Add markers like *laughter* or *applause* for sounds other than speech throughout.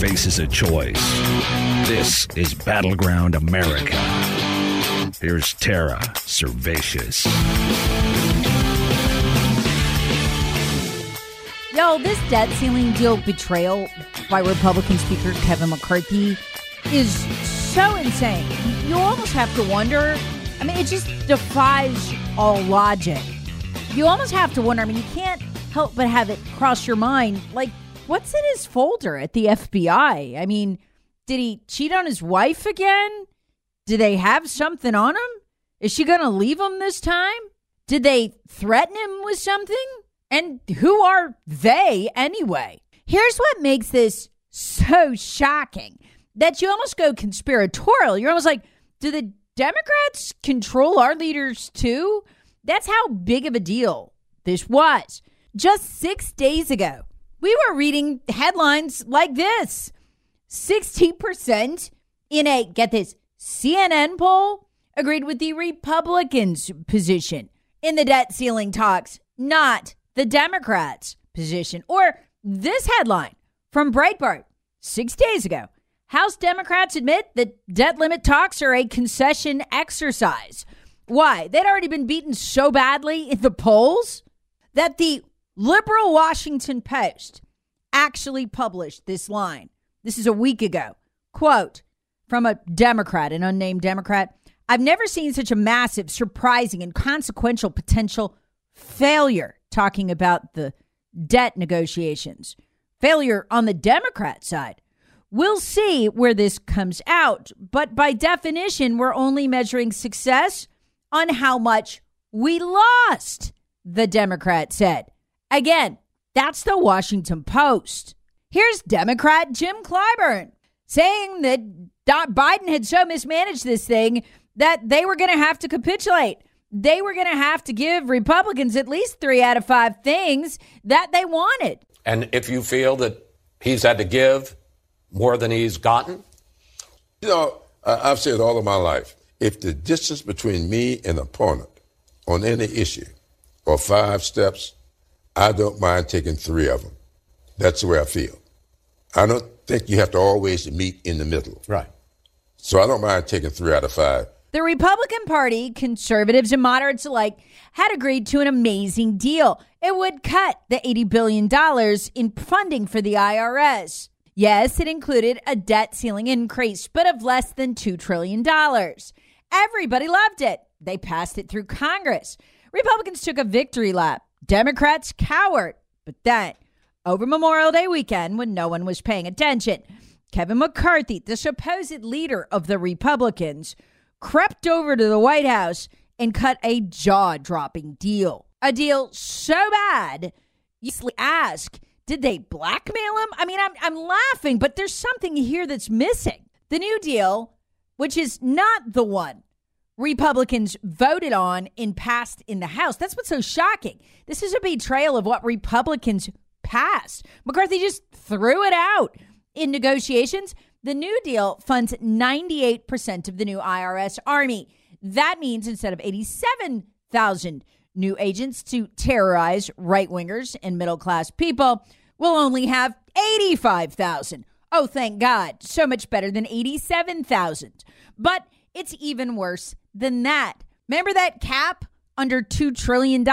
Faces a choice. This is Battleground America. Here's Tara Servatius. Yo, this debt ceiling deal betrayal by Republican Speaker Kevin McCarthy is so insane. You almost have to wonder. I mean, it just defies all logic. You almost have to wonder. I mean, you can't help but have it cross your mind. Like, what's in his folder at the FBI? I mean, did he cheat on his wife again? Do they have something on him? Is she going to leave him this time? Did they threaten him with something? And who are they anyway? Here's what makes this so shocking that you almost go conspiratorial. You're almost like, do the Democrats control our leaders too? That's how big of a deal this was. Just six days ago, we were reading headlines like this 60% in a, get this, CNN poll agreed with the Republicans' position in the debt ceiling talks, not the Democrats' position. Or this headline from Breitbart six days ago House Democrats admit that debt limit talks are a concession exercise. Why? They'd already been beaten so badly in the polls that the liberal Washington Post actually published this line. This is a week ago. Quote from a Democrat, an unnamed Democrat I've never seen such a massive, surprising, and consequential potential failure talking about the debt negotiations. Failure on the Democrat side. We'll see where this comes out, but by definition, we're only measuring success on how much we lost, the Democrat said. Again, that's the Washington Post. Here's Democrat Jim Clyburn saying that Biden had so mismanaged this thing that they were going to have to capitulate. They were going to have to give Republicans at least three out of five things that they wanted. And if you feel that he's had to give more than he's gotten? You know, I- I've said all of my life if the distance between me and opponent on any issue are five steps, I don't mind taking three of them. That's the way I feel. I don't think you have to always meet in the middle. Right. So I don't mind taking three out of five. The Republican Party, conservatives and moderates alike, had agreed to an amazing deal. It would cut the $80 billion in funding for the IRS. Yes, it included a debt ceiling increase, but of less than $2 trillion. Everybody loved it. They passed it through Congress. Republicans took a victory lap. Democrats cowered. But then, over Memorial Day weekend, when no one was paying attention, Kevin McCarthy, the supposed leader of the Republicans, crept over to the White House and cut a jaw dropping deal. A deal so bad, you ask, did they blackmail him? I mean, I'm, I'm laughing, but there's something here that's missing. The New Deal, which is not the one Republicans voted on and passed in the House. That's what's so shocking. This is a betrayal of what Republicans passed. McCarthy just threw it out in negotiations. The New Deal funds 98% of the new IRS army. That means instead of 87,000 new agents to terrorize right wingers and middle class people, we'll only have 85,000. Oh, thank God. So much better than 87,000. But it's even worse than that. Remember that cap under $2 trillion?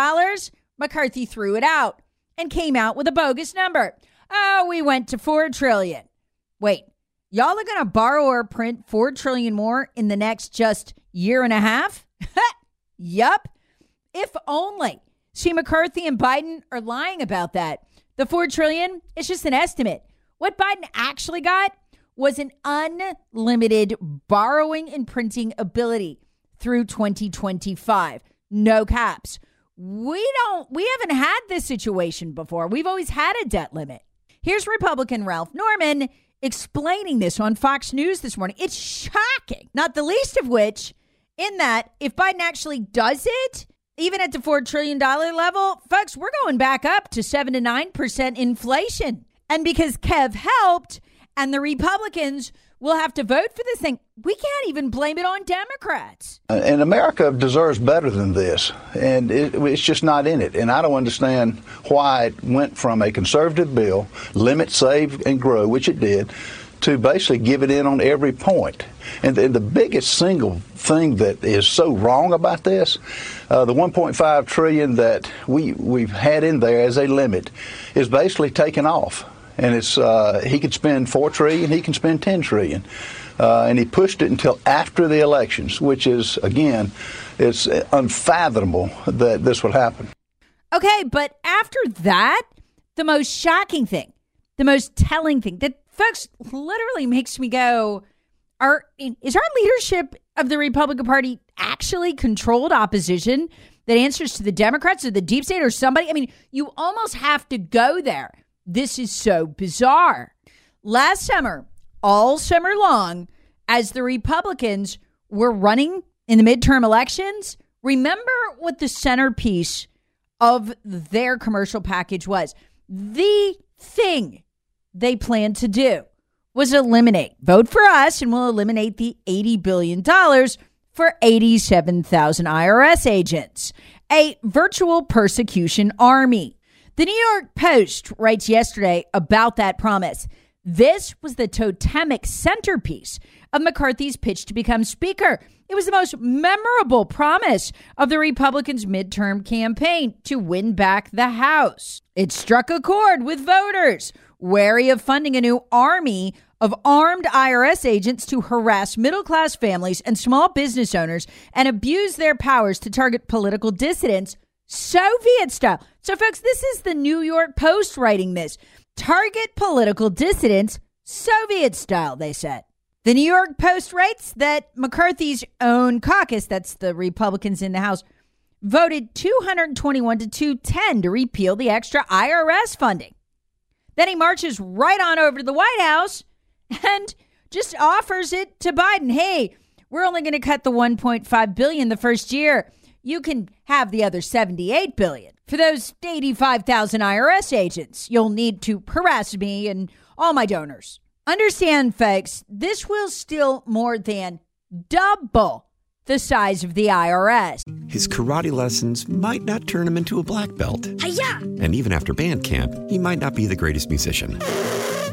McCarthy threw it out. and came out with a bogus number. Oh, we went to 4 trillion. Wait, y'all are going to borrow or print 4 trillion more in the next just year and a half? *laughs* yup. If only. See, McCarthy and Biden are lying about that. The 4 trillion is just an estimate. What Biden actually got was an unlimited borrowing and printing ability through 2025. No caps. We don't we haven't had this situation before. We've always had a debt limit. Here's Republican Ralph Norman explaining this on Fox News this morning. It's shocking. Not the least of which in that if Biden actually does it, even at the $4 trillion level, folks, we're going back up to 7 to 9% inflation. And because Kev helped and the Republicans will have to vote for this thing, we can't even blame it on Democrats. Uh, and America deserves better than this. And it, it's just not in it. And I don't understand why it went from a conservative bill, limit, save, and grow, which it did, to basically give it in on every point. And the, the biggest single thing that is so wrong about this, uh, the 1.5 trillion that we we've had in there as a limit, is basically taken off. And it's uh, he could spend four trillion, he can spend 10 trillion. Uh, and he pushed it until after the elections, which is again, it's unfathomable that this would happen. Okay, but after that, the most shocking thing, the most telling thing that folks literally makes me go, are is our leadership of the Republican Party actually controlled opposition that answers to the Democrats or the deep state or somebody? I mean, you almost have to go there. This is so bizarre. Last summer, all summer long, as the Republicans were running in the midterm elections, remember what the centerpiece of their commercial package was? The thing they planned to do was eliminate, vote for us, and we'll eliminate the $80 billion for 87,000 IRS agents, a virtual persecution army. The New York Post writes yesterday about that promise. This was the totemic centerpiece of McCarthy's pitch to become Speaker. It was the most memorable promise of the Republicans' midterm campaign to win back the House. It struck a chord with voters wary of funding a new army of armed IRS agents to harass middle class families and small business owners and abuse their powers to target political dissidents, Soviet style. So, folks, this is the New York Post writing this. Target political dissidents, Soviet style, they said. The New York Post writes that McCarthy's own caucus, that's the Republicans in the House, voted 221 to 210 to repeal the extra IRS funding. Then he marches right on over to the White House and just offers it to Biden. Hey, we're only going to cut the 1.5 billion the first year. You can have the other 78 billion. For those 85,000 IRS agents, you'll need to harass me and all my donors. Understand, folks, this will still more than double the size of the IRS. His karate lessons might not turn him into a black belt. Hi-ya! And even after band camp, he might not be the greatest musician.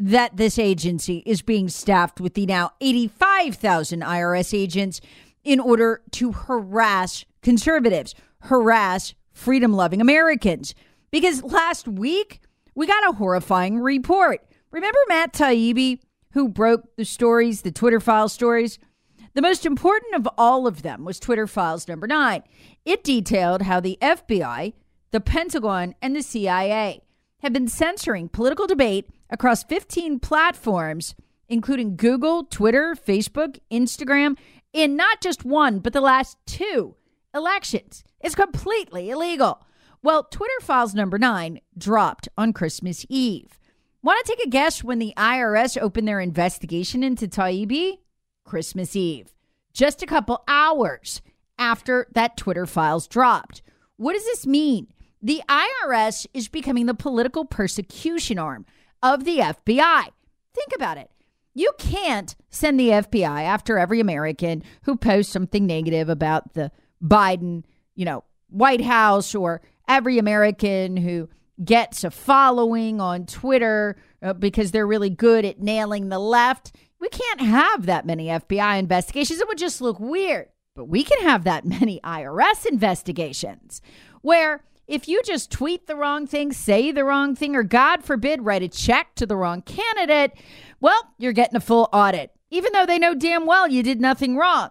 that this agency is being staffed with the now 85,000 IRS agents in order to harass conservatives, harass freedom loving Americans. Because last week, we got a horrifying report. Remember Matt Taibbi, who broke the stories, the Twitter file stories? The most important of all of them was Twitter Files number nine. It detailed how the FBI, the Pentagon, and the CIA have been censoring political debate across 15 platforms, including Google, Twitter, Facebook, Instagram, in not just one, but the last two elections. It's completely illegal. Well, Twitter Files number nine dropped on Christmas Eve. Want to take a guess when the IRS opened their investigation into Taibbi? Christmas Eve, just a couple hours after that Twitter files dropped. What does this mean? The IRS is becoming the political persecution arm of the FBI. Think about it. You can't send the FBI after every American who posts something negative about the Biden, you know, White House or every American who gets a following on Twitter uh, because they're really good at nailing the left. We can't have that many FBI investigations. It would just look weird. But we can have that many IRS investigations where if you just tweet the wrong thing, say the wrong thing, or God forbid, write a check to the wrong candidate, well, you're getting a full audit, even though they know damn well you did nothing wrong.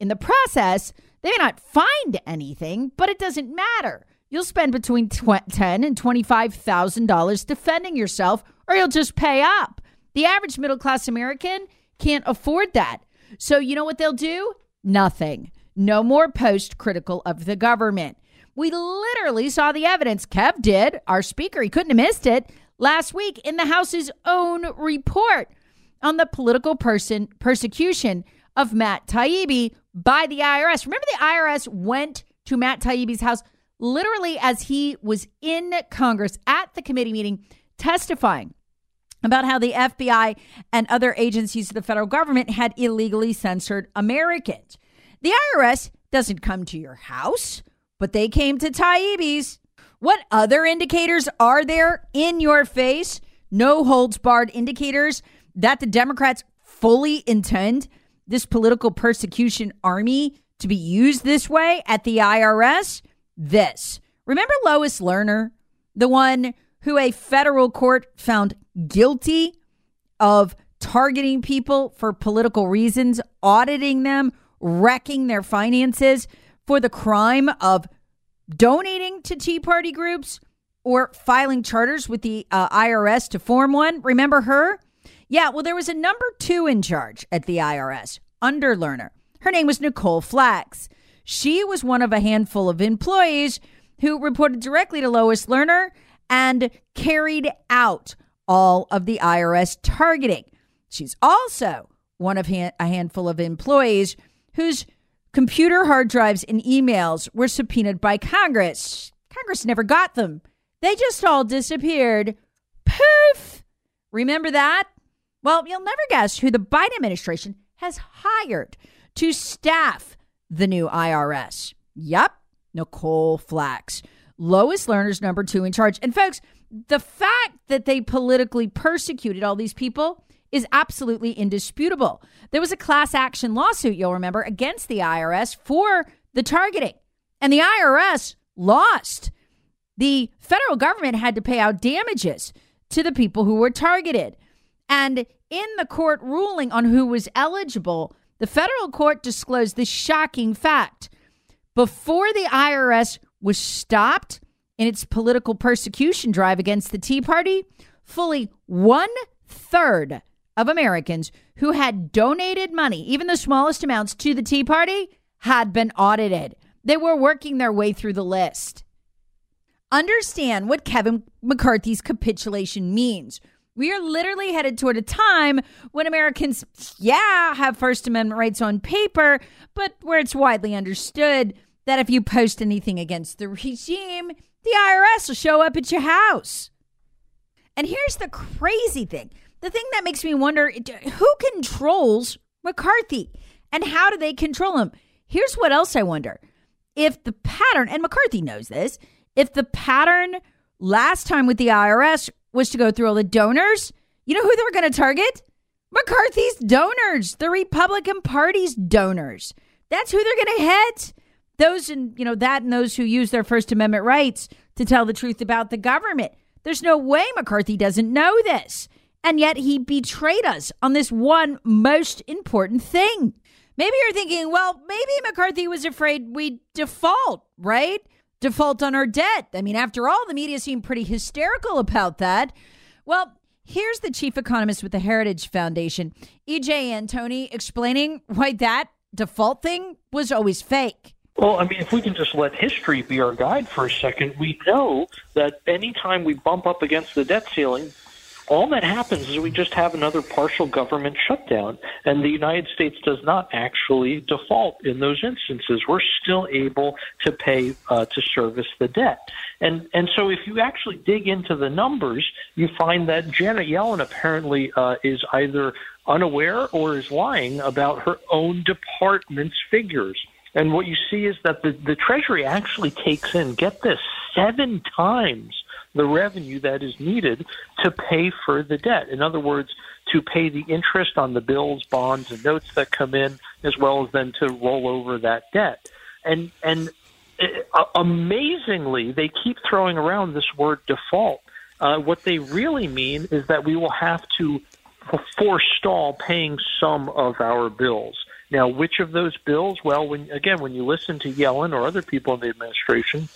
In the process, they may not find anything, but it doesn't matter. You'll spend between ten and twenty-five thousand dollars defending yourself, or you'll just pay up. The average middle-class American can't afford that. So you know what they'll do? Nothing. No more post critical of the government. We literally saw the evidence. Kev did, our speaker, he couldn't have missed it last week in the House's own report on the political person persecution of Matt Taibbi by the IRS. Remember, the IRS went to Matt Taibbi's house literally as he was in Congress at the committee meeting testifying about how the FBI and other agencies of the federal government had illegally censored Americans. The IRS doesn't come to your house, but they came to Taibbi's. What other indicators are there in your face? No holds barred indicators that the Democrats fully intend this political persecution army to be used this way at the IRS? This. Remember Lois Lerner, the one who a federal court found guilty of targeting people for political reasons, auditing them, wrecking their finances for the crime of donating to Tea Party groups or filing charters with the uh, IRS to form one. Remember her? Yeah, well, there was a number two in charge at the IRS under Lerner. Her name was Nicole Flax. She was one of a handful of employees who reported directly to Lois Lerner and carried out all of the IRS targeting. She's also one of a handful of employees whose computer hard drives and emails were subpoenaed by Congress. Congress never got them. They just all disappeared. Poof! Remember that? Well, you'll never guess who the Biden administration has hired to staff the new IRS. Yep, Nicole Flax. Lois Lerner's number two in charge. And folks, the fact that they politically persecuted all these people is absolutely indisputable. There was a class action lawsuit, you'll remember, against the IRS for the targeting. And the IRS lost. The federal government had to pay out damages to the people who were targeted. And in the court ruling on who was eligible, the federal court disclosed this shocking fact. Before the IRS was stopped in its political persecution drive against the Tea Party, fully one third of Americans who had donated money, even the smallest amounts, to the Tea Party had been audited. They were working their way through the list. Understand what Kevin McCarthy's capitulation means. We are literally headed toward a time when Americans, yeah, have First Amendment rights on paper, but where it's widely understood that if you post anything against the regime, the IRS will show up at your house. And here's the crazy thing the thing that makes me wonder who controls McCarthy and how do they control him? Here's what else I wonder. If the pattern, and McCarthy knows this, if the pattern last time with the IRS was to go through all the donors, you know who they were going to target? McCarthy's donors, the Republican Party's donors. That's who they're going to hit those and you know that and those who use their first amendment rights to tell the truth about the government there's no way mccarthy doesn't know this and yet he betrayed us on this one most important thing. Maybe you're thinking well maybe mccarthy was afraid we'd default right? Default on our debt. I mean after all the media seemed pretty hysterical about that. Well here's the chief economist with the heritage foundation ej antoni explaining why that default thing was always fake. Well, I mean, if we can just let history be our guide for a second, we know that anytime we bump up against the debt ceiling, all that happens is we just have another partial government shutdown, and the United States does not actually default in those instances. We're still able to pay uh, to service the debt, and and so if you actually dig into the numbers, you find that Janet Yellen apparently uh, is either unaware or is lying about her own department's figures. And what you see is that the, the Treasury actually takes in, get this, seven times the revenue that is needed to pay for the debt. In other words, to pay the interest on the bills, bonds, and notes that come in, as well as then to roll over that debt. And and uh, amazingly, they keep throwing around this word default. Uh, what they really mean is that we will have to forestall paying some of our bills. Now, which of those bills? Well, when again, when you listen to Yellen or other people in the administration,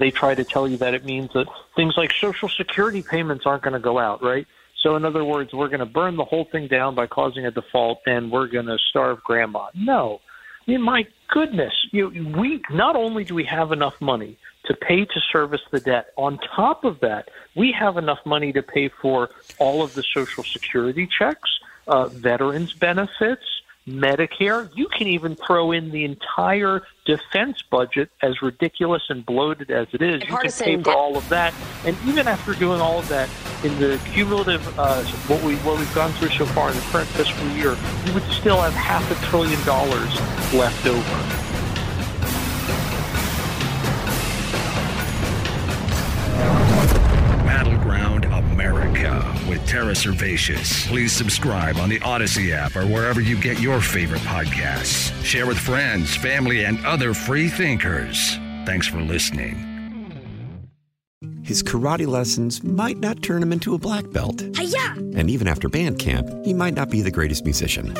they try to tell you that it means that things like Social Security payments aren't going to go out, right? So, in other words, we're going to burn the whole thing down by causing a default, and we're going to starve grandma. No, I mean, my goodness, you, we not only do we have enough money to pay to service the debt, on top of that, we have enough money to pay for all of the Social Security checks, uh, veterans benefits, Medicare. You can even throw in the entire defense budget, as ridiculous and bloated as it is. You can pay for all of that, and even after doing all of that, in the cumulative uh, what we what we've gone through so far in the current fiscal year, you would still have half a trillion dollars left over. With Tara Servatius. Please subscribe on the Odyssey app or wherever you get your favorite podcasts. Share with friends, family, and other free thinkers. Thanks for listening. His karate lessons might not turn him into a black belt. Hi-ya! And even after band camp, he might not be the greatest musician.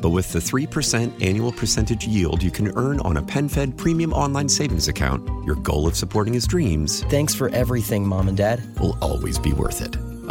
But with the 3% annual percentage yield you can earn on a PenFed premium online savings account, your goal of supporting his dreams Thanks for everything, Mom and Dad. will always be worth it.